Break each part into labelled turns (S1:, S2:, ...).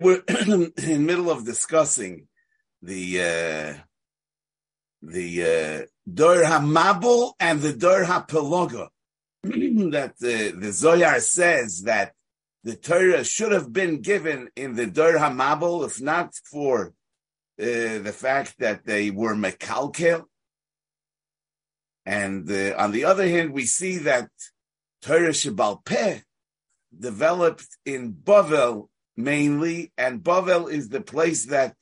S1: we're in the middle of discussing the uh, the uh, Dor HaMabul and the Dor HaPeloga. that the Zoyar says that the Torah should have been given in the Dor HaMabul, if not for uh, the fact that they were Mekalkel. And uh, on the other hand, we see that Torah Shebal Peh developed in Bavel mainly, and Bavel is the place that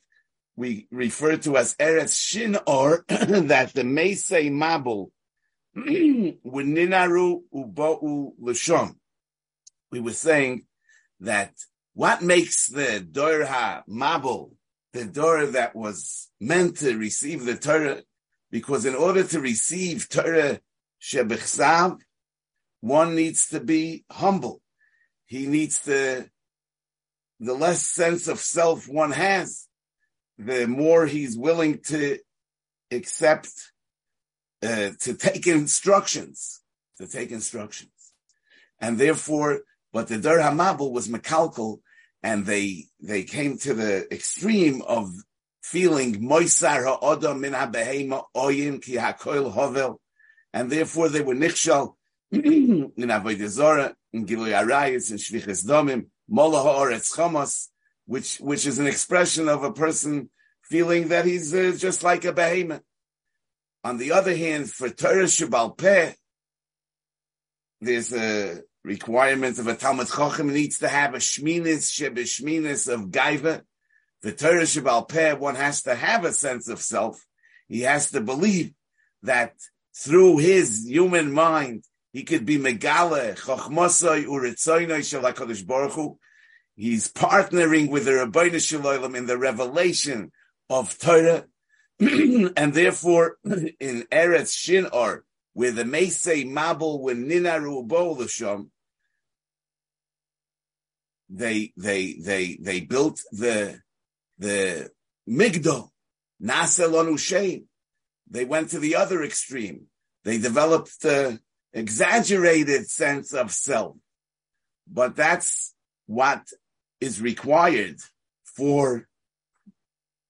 S1: we refer to as Eretz Shinor, that the Meisei Mabul, Ninaru Uba'u Lashon. We were saying that what makes the Dor Mabul, the Dor that was meant to receive the Torah, because in order to receive Torah Shebechsav, one needs to be humble. He needs to the less sense of self one has, the more he's willing to accept, uh, to take instructions, to take instructions. And therefore, but the Dur Hamabel was Mekalkal, and they, they came to the extreme of feeling Moisar Ha'odam min HaBehema Oyin Ki HaKoil Hovel, and therefore they were Nichshal in Avodah Zorah, in Gilui Arayis, in Shviches Domim, Chamos, which which is an expression of a person feeling that he's uh, just like a behemoth. On the other hand, for Torah Shabal Peh, there's a requirement of a Talmud Chochem needs to have a shminis shebeshminis of gaiva. The Torah Shabal Peh, one has to have a sense of self. He has to believe that through his human mind, he could be megale chochmosoi uritzoinoi shel Hakadosh Baruch Hu. He's partnering with the Rabbeinu Shalom in the revelation of Torah, and therefore in Eretz Shinar, where the Meisei Mabul when Ninaru Bolasham, they they they they built the the Migdal Naselonu Shein. They went to the other extreme. They developed the exaggerated sense of self. But that's what is required for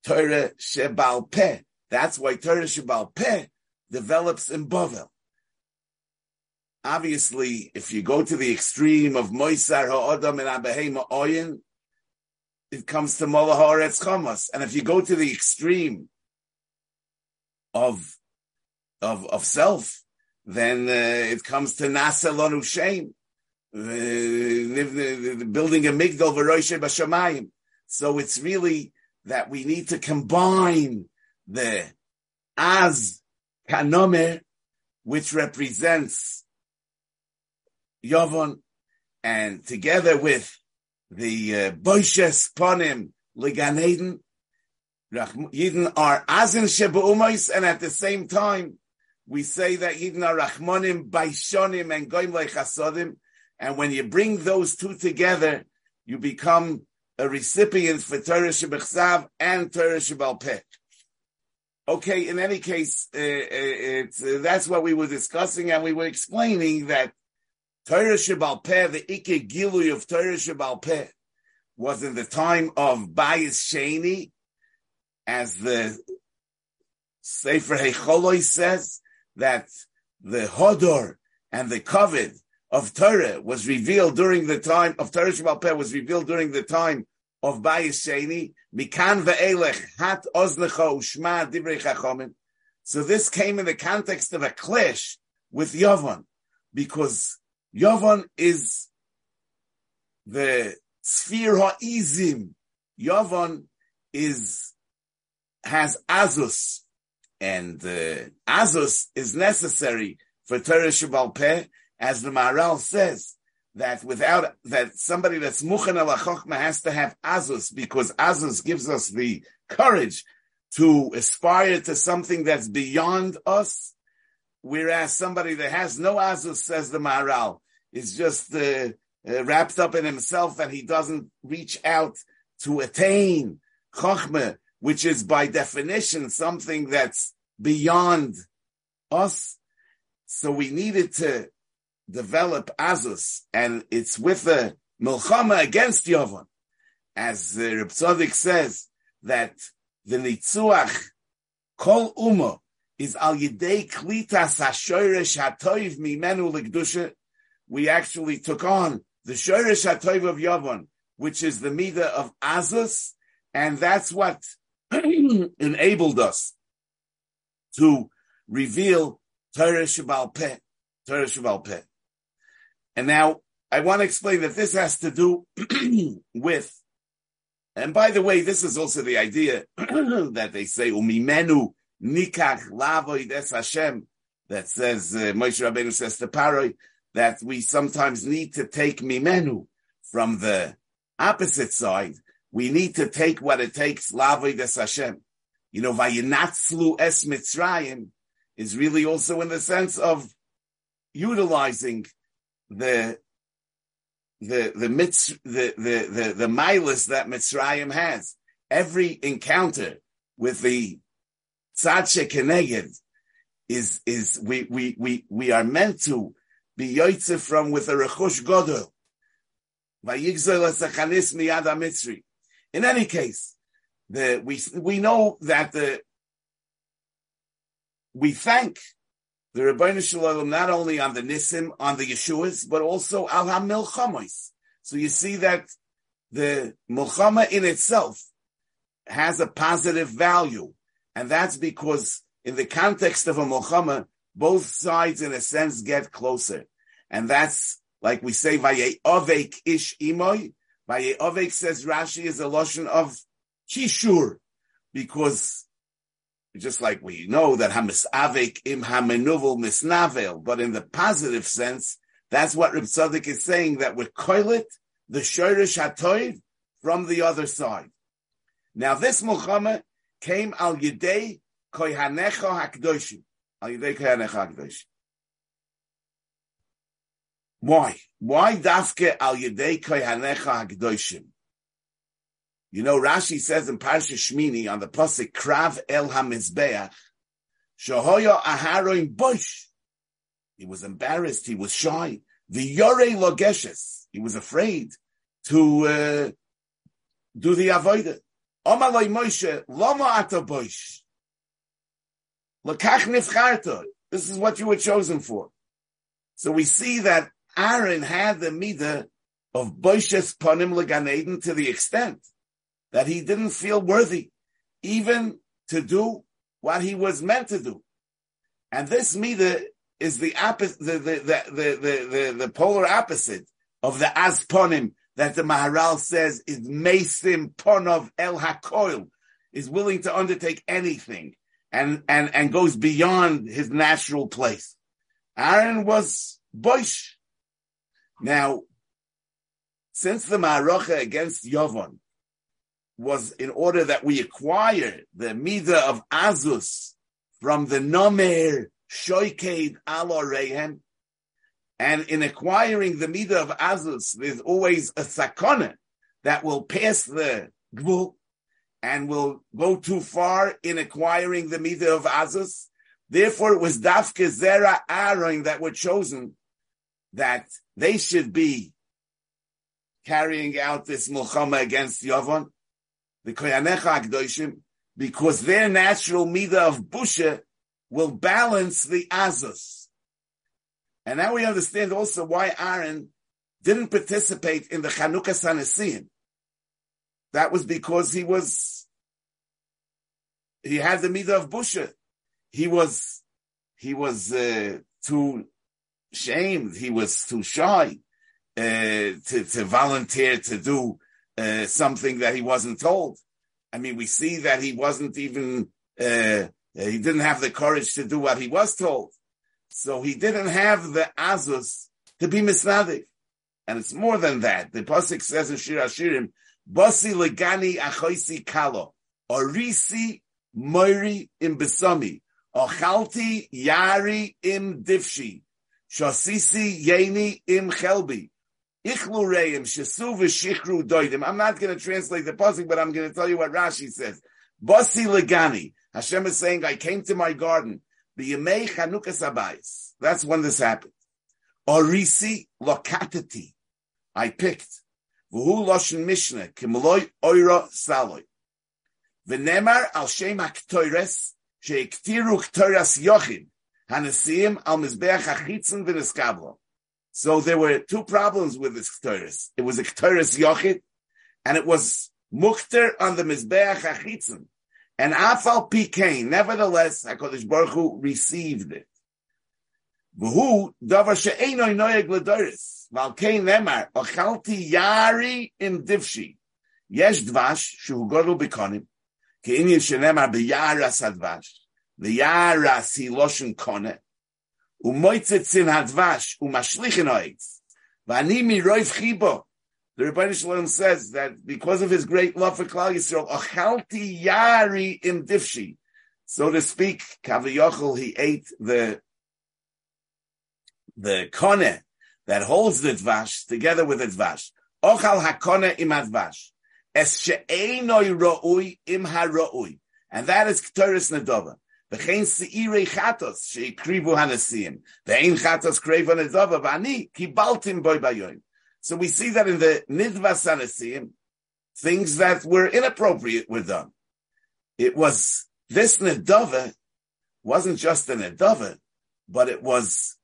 S1: Torah Shebal Peh. That's why Torah Shebal Peh develops in Bavel. Obviously, if you go to the extreme of Moisar Ha'odam and Abehema Oyin, it comes to Mola Chamas. And if you go to the extreme of, of, of self, then uh, it comes to Nasa Lonu Building a Migdal V'Roishe B'Shamayim. So it's really that we need to combine the Az Kanomer, which represents Yavon, and together with the uh, Boishes Ponim Ligan Eden, Yidden are Azin Sheba and at the same time, we say that Yidden are Rachmanim, Baishonim, and Goim Chasodim. And when you bring those two together, you become a recipient for Torah Shebechsav and Torah Shebal Peh. Okay, in any case, uh, uh, uh, that's what we were discussing, and we were explaining that Torah Shebal Peh, the Ike Gilui of Torah Shebal Peh, was in the time of Bayis Sheni, as the Sefer Hecholoi says, that the Hodor and the Kovid of Torah was revealed during the time of Torah Shabbat Peh was revealed during the time of Bayis. Mikan ve'elech hat oznecha ushma divrei chachomim. So this came in the context of a clash with Yavon, because Yavon is the sphere ha'izim. Yavon is has Azus, and uh, Azus is necessary for Torah Shabbat Peh, as the Maharal says, that without, that somebody that's Muchan al Chochma has to have Azus, because Azus gives us the courage to aspire to something that's beyond us, whereas somebody that has no Azus, says the Maharal, is just uh, uh, wrapped up in himself and he doesn't reach out to attain Chochmah, which is by definition something that's beyond us. So we needed to develop Azus, and it's with the Milchama against Yavon. as uh, Reb says, that the Nitzuach Kol Umo is al yidei klitas hashoresh hatoiv mimenu lekdusha. We actually took on the shoresh hatoiv of Yavon, which is the midah of Azus, and that's what enabled us to reveal Torah Shabbal Peh, Torah Shabbal Peh. And now I want to explain that this has to do with, and by the way, this is also the idea that they say, Umimenu nikach lavoid es Hashem, that says, uh, Moshe Rabbeinu says to Paroi, that we sometimes need to take mimenu from the opposite side. We need to take what it takes, lavoid es Hashem. You know, vayinatzlu es Mitzrayim is really also in the sense of utilizing the the the mitz, the the the the milas that Mitzrayim has. Every encounter with the tzadche keneged is is we we we we are meant to be yoitze from with a rechush godol. In any case, the we we know that the we thank the Rebbeinu Shalom not only on the Nisim, on the Yeshuas, but also al ha-milchamos. So you see that the milchama in itself has a positive value. And that's because in the context of a milchama, both sides in a sense get closer. And that's like we say, Vaye Ovek Ish Imoy. Vaye Ovek says Rashi is a lotion of Kishur, because just like we know that Hamisavik im Hamenuvel Misnavel, but in the positive sense, that's what Reb Tzaddik is saying, that we're koilet, the Shoirish HaToiv, from the other side. Now this Muhammad came al Yidei Koyhanecha Hakdoshim. Al Yidei Koyhanecha Hakdoshim. Why? Why dafke al Yidei Koyhanecha Hakdoshim? You know, Rashi says in Parsha Shmini on the pasuk Krav El Hamizbeach, Shahoya Aharon Bush. He was embarrassed. He was shy. The Yore Logeshes. He was afraid to uh, do the avodah. Omaloi Moshe Lama Ata Bush. Lakach Nifcharta. This is what you were chosen for. So we see that Aaron had the midah of Boishes Panim Legan to the extent that he didn't feel worthy even to do what he was meant to do. And this midah is the opposite, the, the, the, the, the, the, polar opposite of the asponim that the Maharal says is mesim ponov el hakoil, is willing to undertake anything and, and, and goes beyond his natural place. Aaron was Boish. Now, since the Maharocha against Yovon was in order that we acquire the midah of Azus from the Nomer Shoiked Alorehem. And in acquiring the midah of Azus, there's always a sakona that will pass the gvul and will go too far in acquiring the midah of Azus. Therefore, it was Dafke Zera Aaron that were chosen that they should be carrying out this mulchama against Yavon the Koyanecha Akdoshim, because their natural midah of busha will balance the Azus. And now we understand also why Aaron didn't participate in the Chanukah Sanasim. That was because he was, he had the midah of busha. He was, he was uh, too shamed. He was too shy uh, to, to volunteer to do uh, something that he wasn't told. I mean, we see that he wasn't even, uh, he didn't have the courage to do what he was told. So he didn't have the azus to be misnadik. And it's more than that. The Pasuk says in Shir Hashirim, Bosi legani achoisi kalo, orisi moiri im besami, ochalti yari im divshi, shosisi yeni im chelbi, Ichlu reim shesu v'shichru doidim. I'm not going to translate the pasuk, but I'm going to tell you what Rashi says. Basi legani. Hashem is saying, I came to my garden. B'yemei Chanukah Sabayis. That's when this happened. Orisi lokatati. I picked. V'hu loshen mishnah, kimloi oira saloi. V'nemar al shem ha-ktoires, she'iktiru ktoras yochid, hanesiim al mizbeach achitzen v'neskablo. So there were two problems with this ktores. It was a ktores yochid, and it was mukter on the mizbeach achitzen. And afal pikain, nevertheless, HaKadosh Baruch Hu received it. V'hu davar she'enoi noyeg l'doris. Val kein nemar, ochalti yari im divshi. Yesh dvash, shu godel bikonim, ke'inyin she'nemar b'yaras advash. V'yaras hi loshen kone. Umoitzet zin hadvash, chibo. The Rebbeinu Shalom says that because of his great love for Klal Yisrael, ochalti yari im divshi. So to speak, Kaviyachol, he ate the the kone that holds the dvash together with the dvash. Ochal hakone im advash. Es she'enoi ro'ui im ha'ro'ui. And that is Ktoris Nedova. V'chein se'irei chatos she'ikrivu hanasiim. V'ein chatos krevu Nedova. V'ani kibaltim boi bayoim. So we see that in the Nidvas hanasiim, things that were inappropriate were done. It was, this Nedova wasn't just a Nedova, but it was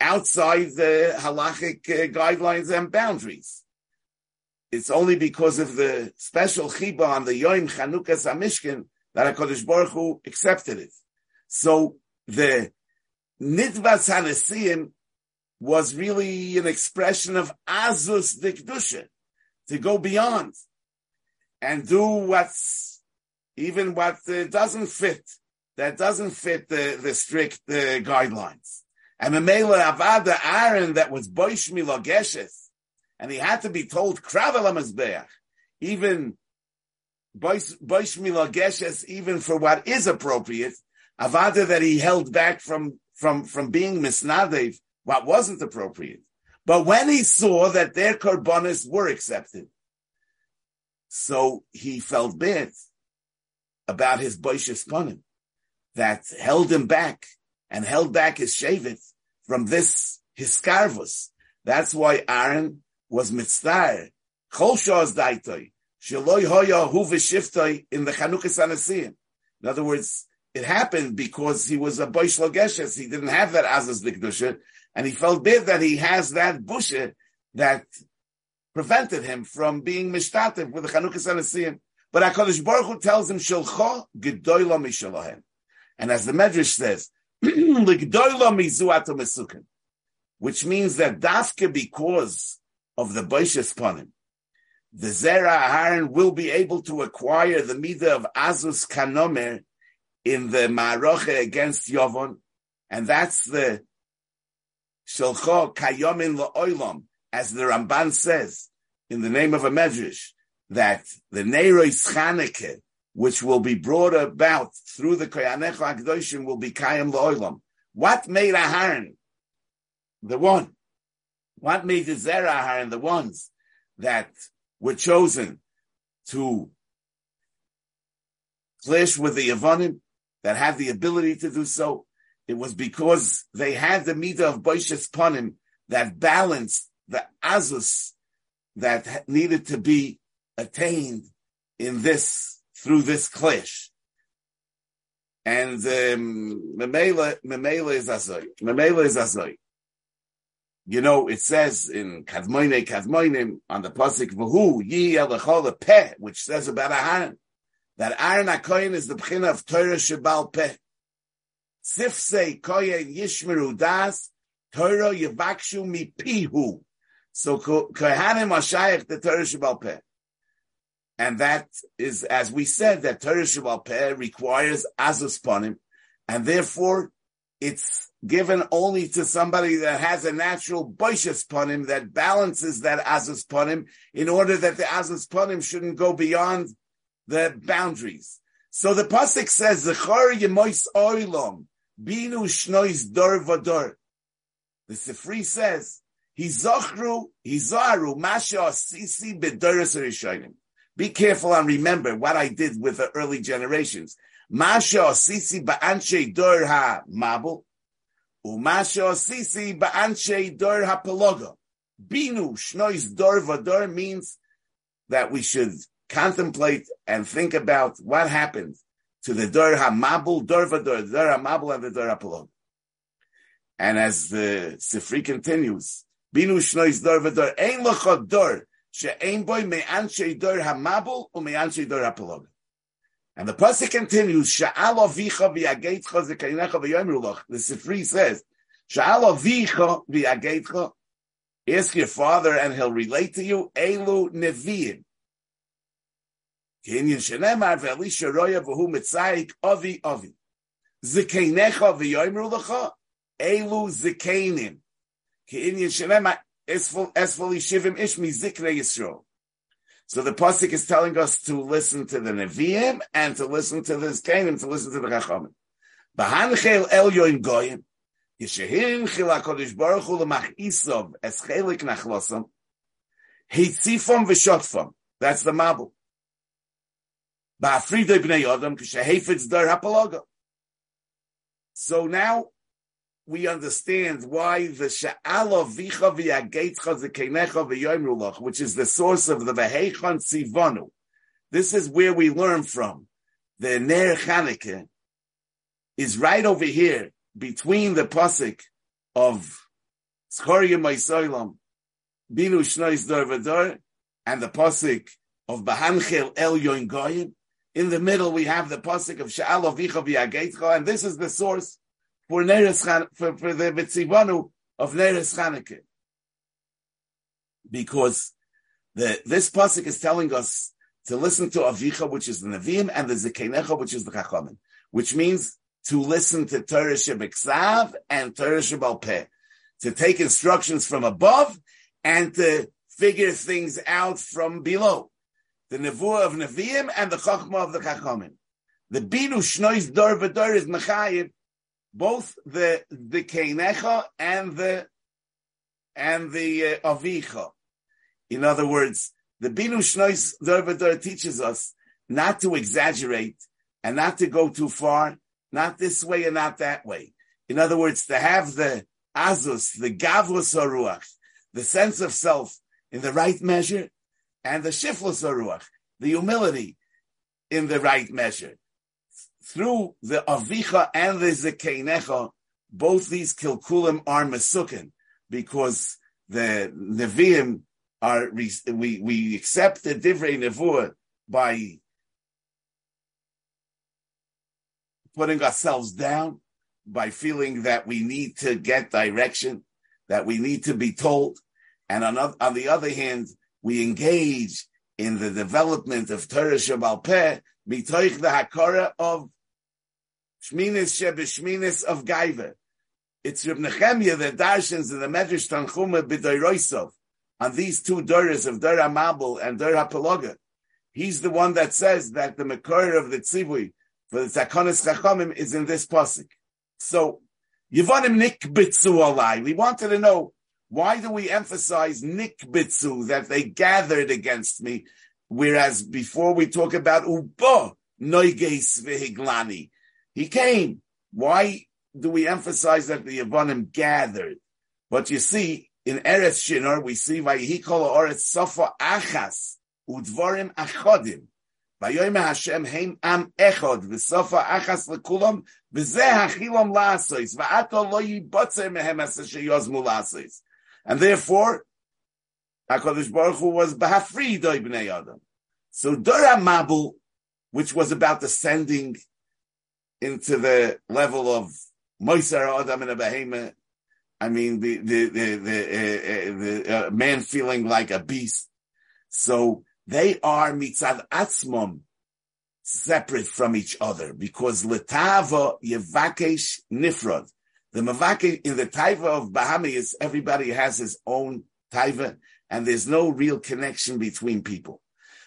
S1: outside the halachic uh, guidelines and boundaries. It's only because of the special chiba on the Yom Chanukas Amishkin that HaKadosh Baruch Hu accepted it. So the Nidvas Hanesiim was really an expression of Azus Dikdusha, to go beyond and do what's even what uh, doesn't fit, that doesn't fit the, the strict uh, guidelines. And Mamela Avada Aaron that was Boish Milogeshes, and he had to be told Kravel Amazbeach, even Boish Milogeshes, even for what is appropriate, Avada that he held back from from from being misnadev, what wasn't appropriate. But when he saw that their korbanos were accepted, so he felt bad about his boishes panim that held him back and held back his shevet from this hiskarvus. That's why Aaron was mitzvah. Chol shos daitoi. Shaloi hoya hu in the Chanukas Anasiyim. In other words, it happened because he was a boish. He didn't have that azaz likdusha, and he felt bad that he has that busha that prevented him from being mishtativ with the Chanukas Anasiyim. But HaKadosh Baruch Hu tells him, Shalcha gedoyla mishalahem. And as the Medrash says, which means that dafke because of the Boishes Panim, the Zera Aharon will be able to acquire the Midah of Azus Kanomer in the Maroche against Yovon, and that's the Shalcho Kayomin La'olam, as the Ramban says in the name of a Medrash, that the Neirois Chaneke, which will be brought about through the Koyanecha Akdoshim will be Kayam Lo'ilam. What made Aharon the one? What made the Zera Aharon the ones that were chosen to clash with the Yavonim that had the ability to do so? It was because they had the midah of Boishes Panim that balanced the Azus that needed to be attained in this through this clash. And um, Memela, Memela is Azoy. Memela is Azoy. You know, it says in Kadmoine Kadmoinim on the pasuk Vahu Yi Elachol Peh, which says about Aharon that Aaron Akoyin is the bchina of Torah Shebal Peh. Sifsei Koyen Yishmeru Das Torah Yevakshu Mi Pihu. So Kohanim Ashayach the Torah Shebal Peh. And that is, as we said, that Torah Shabbat Peh requires Azus Panim, and therefore it's given only to somebody that has a natural Boishas Panim that balances that Azus Panim in order that the Azus Panim shouldn't go beyond the boundaries. So the Pasuk says, Zechor Yemois Oilom, Binu Shnois Dor Vador. The Sifri says, Hizochru, Hizaru, Masha Sisi Bedoris Rishonim. Be careful and remember what I did with the early generations. Masha sisi ba'anshe dor ha mabul, umasha sisi ba'anshe dor ha peloga. Binu shnois dor vador means that we should contemplate and think about what happened to the Dor HaMabul, Dor Vador, the Dor HaMabul and the Dor HaPolog. And as the Sifri continues, Binu Shnois Dor Vador, Ein Locha Dor, She'ein Boy Me'anshei Dor HaMabul U'Me'anshei Dor HaPolog. And the pasuk continues, Sha'al avicha v'yageitcha zekainecha v'yomru The Sifri says, Sha'al avicha v'yageitcha Ask your father and he'll relate to you, Elu Nevi'im. Kinyan shenemar ve'elisha roya v'hu mitzaik avi avi. Zekeinecha v'yoimru lecha, elu zekeinim. Kinyan shenemar esfali shivim ishmi zikre Yisrael. So the pasuk is telling us to listen to the Nevi'im and to listen to the Zekeinim, to listen to the Chachamim. B'hanchel el yoim goyim, Yeshehin chil HaKadosh Baruch Hu l'mach es chelik nachlosam, hitzifam v'shotfam. That's the Mabul. Ba'afridoi b'nei Adam, k'shehefetz dar hapaloga. So now we understand why the Sha'ala Vicha V'Yagetcha Zekenecha V'Yoimrulach, which is the source of the V'Heichon Tzivonu. This is where we learn from. The Ner Chanukah is right over here between the pasuk of Zchoria Maisoilam, Binu Shnois Dor and the pasuk of Bahanchel El Yoin Goyim. In the middle, we have the pasuk of Sha'al Avicha and this is the source for Neres for, for the Mitzivanu of Neres Chanukah. Because the, this pasuk is telling us to listen to Avicha, which is the Nevi'im, and the Zekenecha, which is the Chachamim, which means to listen to Torah Shebeksav and Torah Shebal Peh, to take instructions from above and to figure things out from below. The Nevuah of Nevi'im and the Chachma of the Chachamim. The Binu Shnois Dor V'Dor is Mechayiv, both the the Keinecha and the and the uh, Avicha. In other words, the Binu Shnois Dor V'Dor teaches us not to exaggerate and not to go too far not this way and not that way. In other words, to have the azus, the gavlus ruach, the sense of self in the right measure, and the shiflus ruach, the humility in the right measure. Through the avicha and the zekeinecha, both these kilkulim are mesukin, because the neviim are we we accept the divrei nevuah by putting ourselves down by feeling that we need to get direction, that we need to be told. And on, on the other hand, we engage in the development of Torah Shabal Peh, mitoich the Hakara of Shminis Shebeshminis of Gaiva. It's Reb Nechemia that darshans in the Medrash Tanchuma B'Doiroisov on these two Doras of Dor Mabul and Dor HaPeloga. He's the one that says that the Makor of the Tzivui for the Zakonis Chachamim is in this pasuk. So, Yevonim nikbitzu alai. We wanted to know why do we emphasize nikbitzu, that they gathered against me? Whereas before we talk about ubo, noiges vihiglani. He came. Why do we emphasize that the Yavanim gathered? But you see, in Eretz Shinar, we see Vayihikola Oretz Sofa Achas, udvarim Achodim. Vayoyme Hashem Heim Am Echod, V'sofa Achas L'kulam, V'zeh Achilam La'asoyz V'ato Lo Yibotze Mehem asa Yozmu La'asois. And therefore, HaKadosh Baruch Hu was bahafridoi b'nei Adam. So Dora Mabul, which was about descending into the level of Moisar Adam and a behemoth, I mean, the the the the, uh, the uh, man feeling like a beast. So they are mitzad atzmom separate from each other because letava yevakesh nifrod. The mavake in the taiva of Bahamias, everybody has his own taiva, and there's no real connection between people.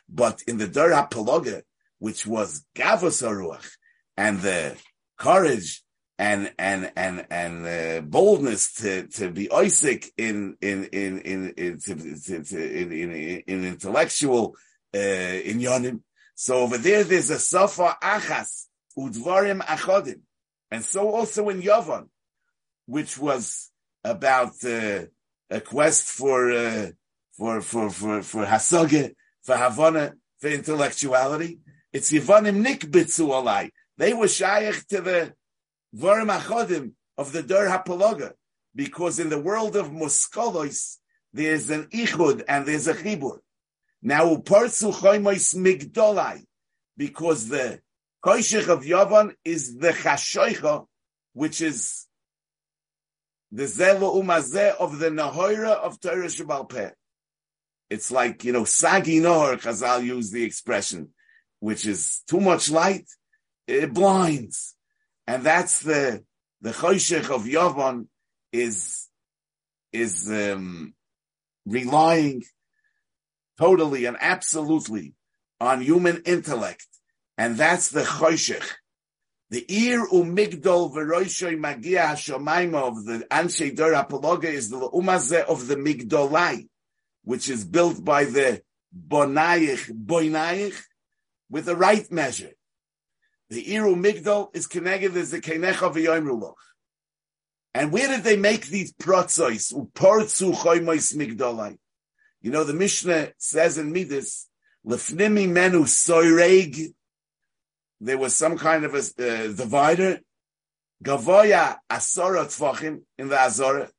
S1: But in the Dor HaPeloga, which was Gavos Aruach, and the courage and and and and uh, boldness to to be Isaac in in in in in, to, to, to, in, in, in intellectual uh, in Yonim. So over there, there's a Safa Achas Udvarim Achodim, and so also in Yavon, which was about uh, a quest for uh, for for for for Hasage, for Havana, for intellectuality. It's Yevanim Nikbitzu Olai. They were shaykh to the Varim Achodim of the Dur HaPologa, because in the world of Moskolos, there's an Ichud and there's a Chibur. Now, Upartzu Choimois Migdolai, because the Koishich of Yavan is the Chashoicha, which is the Zelo Umazeh of the Nahoira of Torah Shabal Peh. It's like, you know, Sagi Nohor, Chazal used the expression, which is too much light, it blinds. And that's the, the Choshech of Yavon is, is, um, relying totally and absolutely on human intellect. And that's the Choshech. The Ir umigdol v'roishoy magia hashomaima of the Anshe Dor Apologa is the umazeh of the Migdolai, which is built by the Bonayich, Boinayich, with the right measure. The Iru Migdal is connected as the Kenecha v'yoimruloch. And where did they make these protzois? Uportzu choymois migdolai. You know, the Mishnah says in Midas, lefnimi menu soireg. There was some kind of a uh, divider. Gavoya asora tfachim in the Azora.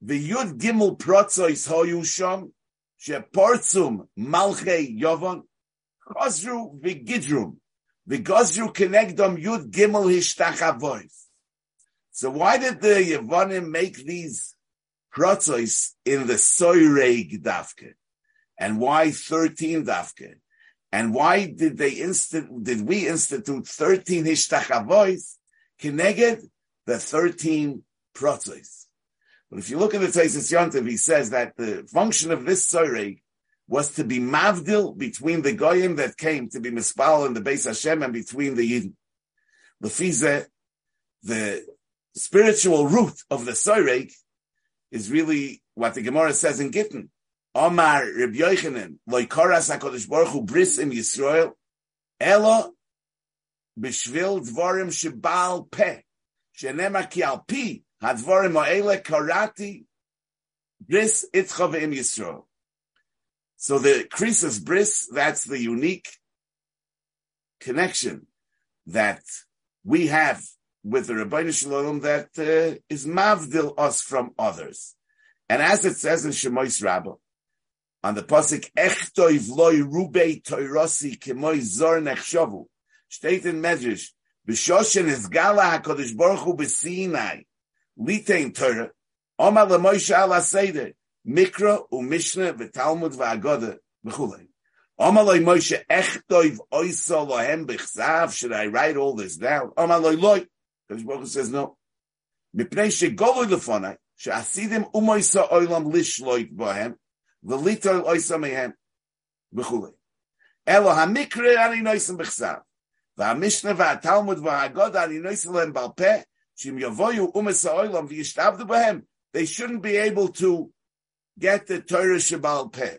S1: The Yud Gimel protzois hoyu sham. Sheportzum malchei yovon. Chosru v'gidrum. V'gozru kenegdom Yud Gimel hishtachavois. So why did the Yevonim make these protzois in the soireg dafke? And why 13 dafke? And why did they instant, did we institute 13 hishtachavois keneged the 13 protzois? But if you look at the Taisis Yontiv, he says that the function of this soireg was to be mavdil between the goyim that came to be mispal in the Beis Hashem and between the Yidden. Lefize, the spiritual root of the soireg is really what the Gemara says in Gittin. Omar Reb Yochanan, loikoras HaKadosh Baruch Hu bris im Yisrael, elo b'shvil dvorim shebal peh, shenema ki al pi hadvorim ha'ele karati bris itcha im Yisrael. So the Krisis Bris, that's the unique connection that we have with the Rabbi Shalom that uh, is mavdil us from others. And as it says in Shemois Rabbah, on the pasuk Echtoiv loy rubei toirosi kemoi zor nechshavu, steht in Medrash, b'shoshen is gala HaKadosh Baruch Hu b'sinai, litein Torah, Omar leMoshe ala seder, Mikra u'Mishnah v'Talmud v'Agoda v'chulei. Amaloi Moshe echtoiv oisa lohem b'chsav. Should I write all this down? Amaloi loy. Because Baruch hu says no. Mipnei shegoloi lefonai she'asidim umoisa oilam lishloit bohem v'litol oisa mehem v'chulei. Elo hamikra ani noisim b'chsav. והמשנה והתלמוד והאגודה אני נויסה להם בעל פה, שאם יבואו אומס העולם וישתעבדו בהם, they shouldn't be able to get the Torah Shabbal Peh.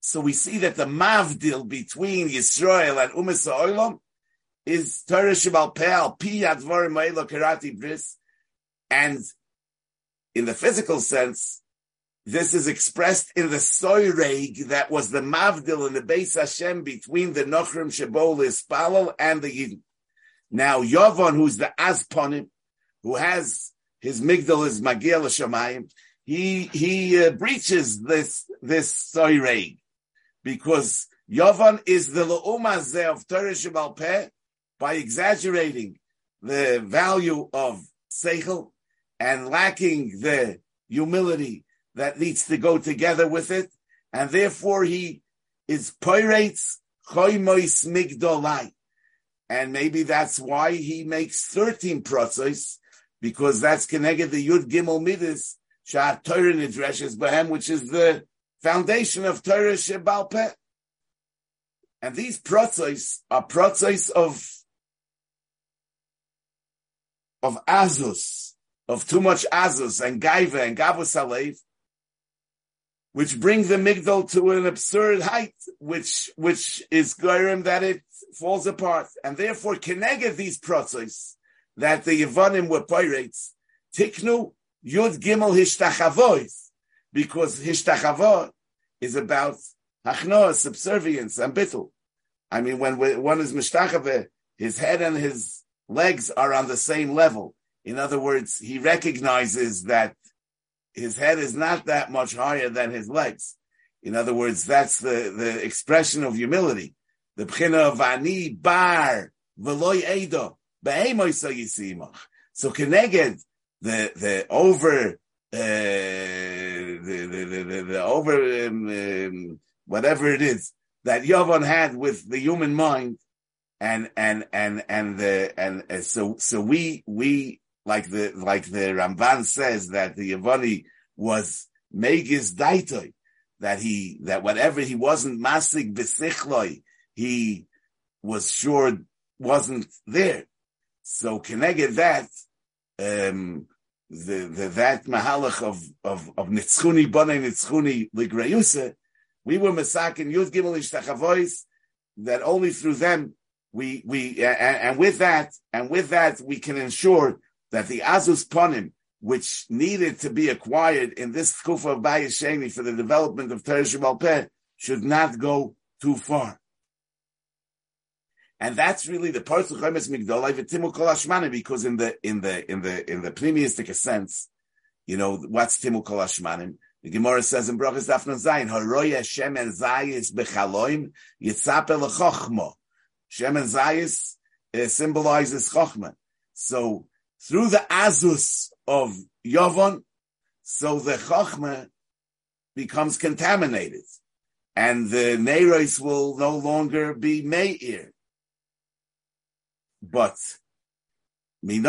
S1: So we see that the mavdil between Yisrael and Umas Olam is Torah Shabbal Peh al Pi Advar Ma'elo Karati Bris. And in the physical sense, this is expressed in the soireg that was the mavdil in the Beis Hashem between the Nochrim Shabol Ispalal and the Yidden. Now Yovon, who's the Azponim, who has his migdal is Magil Shamayim, he he uh, breaches this this soireg because Yovan is the leumazeh of Torah Peh by exaggerating the value of seichel and lacking the humility that needs to go together with it, and therefore he is pirates choimois migdolai, and maybe that's why he makes thirteen process because that's connected the Yud Gimel Midas Shah Torah Nidreshes Bahem, which is the foundation of Torah Shebal Peh. And these process are process of of azus, of too much azus and gaiva and gavus alev, which brings the migdal to an absurd height, which which is goyim that it falls apart, and therefore keneged these process that the Yevanim were pirates, tiknu Yud Gimel Hishtachavois, because Hishtachavot is about hachnoa, subservience, and bittul. I mean, when one is mishtachave, his head and his legs are on the same level. In other words, he recognizes that his head is not that much higher than his legs. In other words, that's the, the expression of humility. The bchina of ani bar v'loy edo so connected the the over uh, the, the, the, the, over um, um, whatever it is that Yavon had with the human mind, and and and and the and uh, so so we we like the like the Ramban says that the Yavani was megis daitoi that he that whatever he wasn't masig besichloi he was sure wasn't there. So connected that um, the, the that mahalach of of of nitzchuni bane nitzchuni ligrayusa, we were masakin yud gimel ishtachavois that only through them we we and, and, with that and with that we can ensure that the azus ponim which needed to be acquired in this kufa of Bayesheni for the development of Teresh Peh should not go too far. And that's really the part of Chemes Migdolai v'timu kol because in the in the in the in the premiistic sense, you know what's timu kol hashmanim. The Gemara says in Brachas Dafna Zayin, Haroya shemen zayis bechaloim yitzape lechochmo. Shemen zayis uh, symbolizes chochma. So through the azus of Yavon, so the chochma becomes contaminated, and the neiros will no longer be meir. But. Why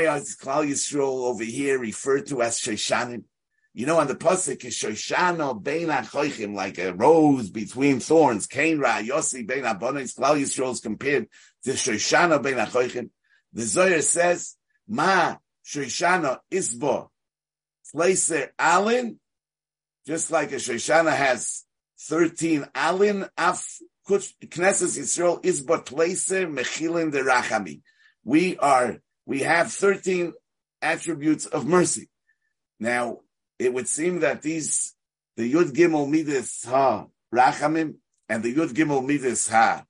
S1: is Klal Yisrael over here referred to as Shoshanim? You know, on the pasuk is Shoshano Bein Achoichim, like a rose between thorns. Cain Ra Yossi Bein Abonis. Klal Yisrael is compared to Shoshano Bein Achoichim. The Zohar says, Ma Shoshano Isbo Placer Alin, just like a Shoshana has 13 Alin, Af Knesset Yisrael is but placer mechilin the rachami. We are, we have 13 attributes of mercy. Now, it would seem that these, the Yud Gimel Midas Ha Rachamim and the Yud Gimel Midas Ha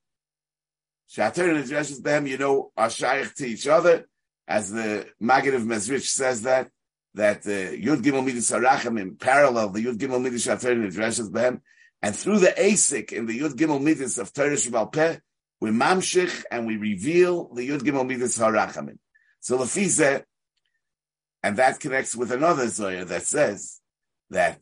S1: Shater and addresses them, you know, are shaykh to each other, as the Maggid of Mezrich says that, that the Yud Gimel Midas Harachamim parallel the Yud Gimel Midas Shater and addresses them, and through the Asik in the Yud Gimel Midas of Torah Shabal Peh, we mamshich and we reveal the Yud Gimel Midas Harachamim. So Lefize, and that connects with another Zoya that says that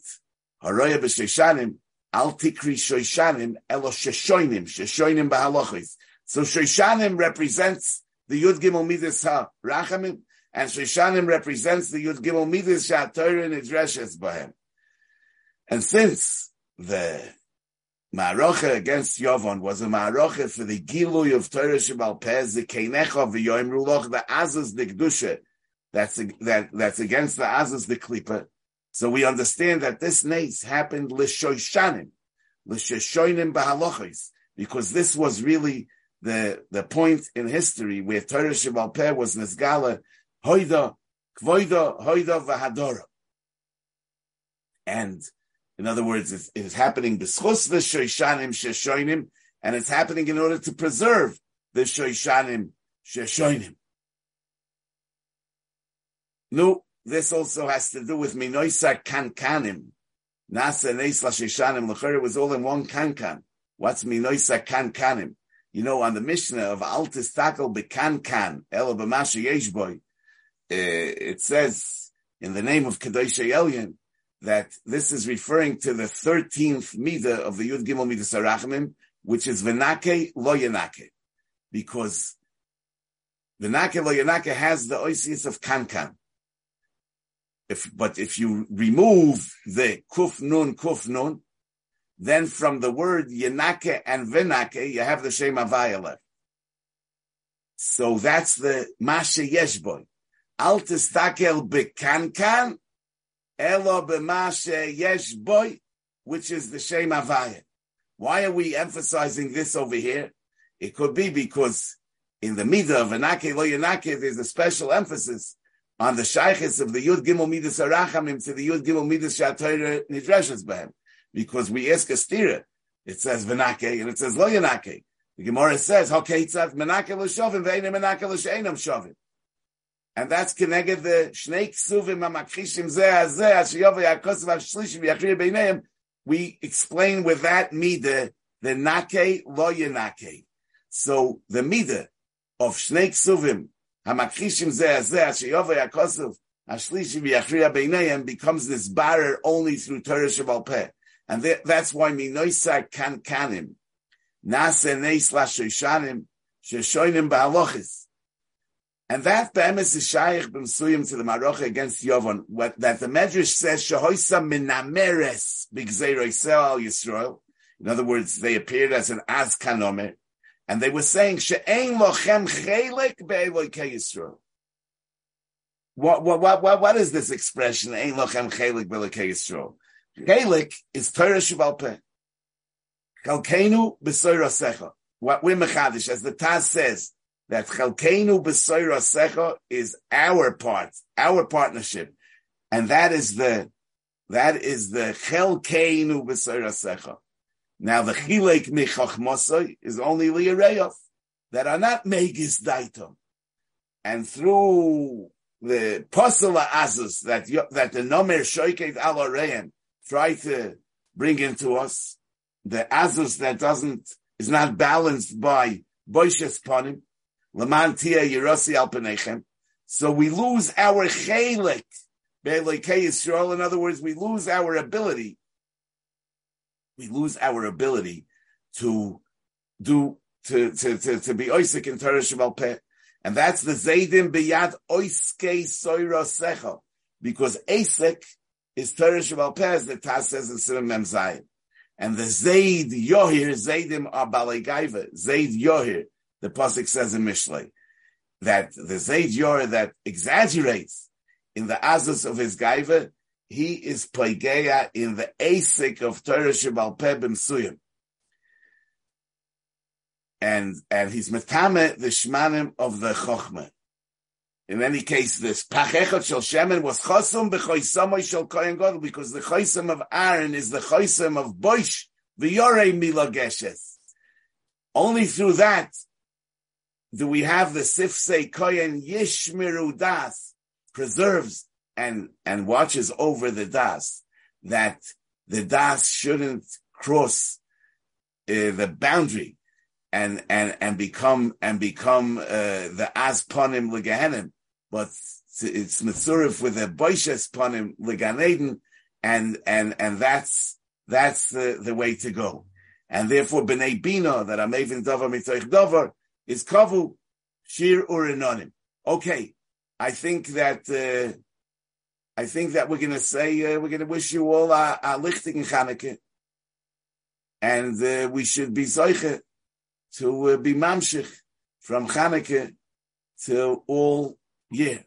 S1: Haroya b'Sheshanim, al tikri Shoshanim, elo Sheshoinim, Sheshoinim b'halochis. So Shoshanim represents the Yud Gimel Midas HaRachamim, and Shoshanim represents the Yud Gimel Midas HaTorah and Idreshes Bahem. And since the Ma'arocha against Yovon was a Ma'arocha for the Gilui of Torah Shabal Pez, the Keinecha v'yoim ruloch, the Azaz the Gdusha, that's, that, that's against the Azaz the Klippa. So we understand that this nace happened l'shoishanim, l'shoshoinim b'halochis, because this was really the, the point in history where Torah Shabal Peh was Nesgala, Hoida, Kvoida, Hoida v'hadora. And in other words, it's, it's happening b'schus the shoishanim sheshoinim, and it's happening in order to preserve the shoishanim sheshoinim. No, this also has to do with minoisa kankanim. Nasa neisla sheshanim l'chera was all in one kankan. What's minoisa kankanim? You know, on the Mishnah of Altis Takel bekankan, elo b'masha yeshboy, eh, it says in the name of Kadosh Elyon, that this is referring to the 13th Mida of the Yud Gimel Midas Arachimim, which is Venake Lo Yanake. Because Venake Lo Yanake has the oisius of Kankan. If, but if you remove the Kuf Nun, Kuf Nun, then from the word Yanake and Venake, you have the Shem Avaya left. So that's the Masha Yeshboy. Al Tistakel Bekankan, Elo b'mashe yesh boy, which is the Shem Avaya. Why are we emphasizing this over here? It could be because in the midah of Anake lo Yanake, there's a special emphasis on the shaykhis of the Yud Gimel Midas Arachamim to the Yud Gimel Midas Shatayra Nidreshes Behem. Because we ask a stira. It says Venake and it says Lo Yanake. The Gemara says, Hakeitzat Menake L'shovim Ve'enim Menake L'she'enim Shovim. And that's connected the Shnei Ksuvim HaMakrishim Zeh Hazeh Hashiyov HaKosav HaShlishim Yachriya Beineim. We explain with that mida the Nake Lo Yanake. So the mida of Shnei Ksuvim Hamakrishim zeh zeh sheyovei hakosov hashlishi v'yachriya beinayim becomes this barrier only through Torah Shabbat Peh. And that, that's why minoisa kan kanim nase neis lashoishanim sheshoinim ba'alochis. And that be'emes is shaykh b'msuyim to the Marocha against Yovon, what, that the Medrash says shehoisa minameres b'gzeiro al Yisrael. In other words, they appeared as an az kanomer and they were saying she'ein lochem chelik be'elokei Yisrael. What, what, what, what, what is this expression? Ein lochem chelik be'elokei Yisrael. Chelik is Torah Shabal Peh. Chalkeinu b'soira secha. What we're mechadish, as the Taz says, that Chalkeinu b'soira secha is our part, our partnership. And that is the, that is the Chalkeinu b'soira secha. Now the chilek michachmosai is only liyareyof that are not megis daitom, and through the posela azus that that the nomer shoiket al try to bring into us the azus that doesn't is not balanced by boishes ponim leman tia yerosi al So we lose our chelik be'elokei Yisrael. In other words, we lose our ability we lose our ability to do to to to, to be oisik in Torah Shebal Peh. And that's the Zaydim biyad oiske soira secha. Because Asik is Torah Shebal Peh, as the Taz says in Sinim Mem Zayin. And the Zayd Yohir, Zaydim are Balegaiva. Zayd Yohir, the Pasuk says in Mishlei. That the Zayd Yohir that exaggerates in the Azus of his Gaiva he is Paigeya in the Asik of Torah Shebal Pebim Suyim. And, and he's Metame, the Shmanim of the Chochmah. In any case, this Pachechot Shel Shemen was Chosum b'choisamoy Shel Kohen Gadol because the Choisam of Aaron is the Choisam of Boish v'yorei Milageshes. Only through that do we have the Sifsei Kohen Yishmiru Das preserves and and watches over the das that the das shouldn't cross uh, the boundary and and and become and become uh, the asponim legahanim, but it's mitzurif with a boishes ponim leganeden, and and and that's that's the, the way to go. And therefore, bnei bina that I'm even davar mitoich davar is kavu shir urinonim. Okay, I think that. Uh, I think that we're going to say, uh, we're going to wish you all a, a lichting in Chanukah. And uh, we should be zoiche to uh, be mamshich from Chanukah to all year.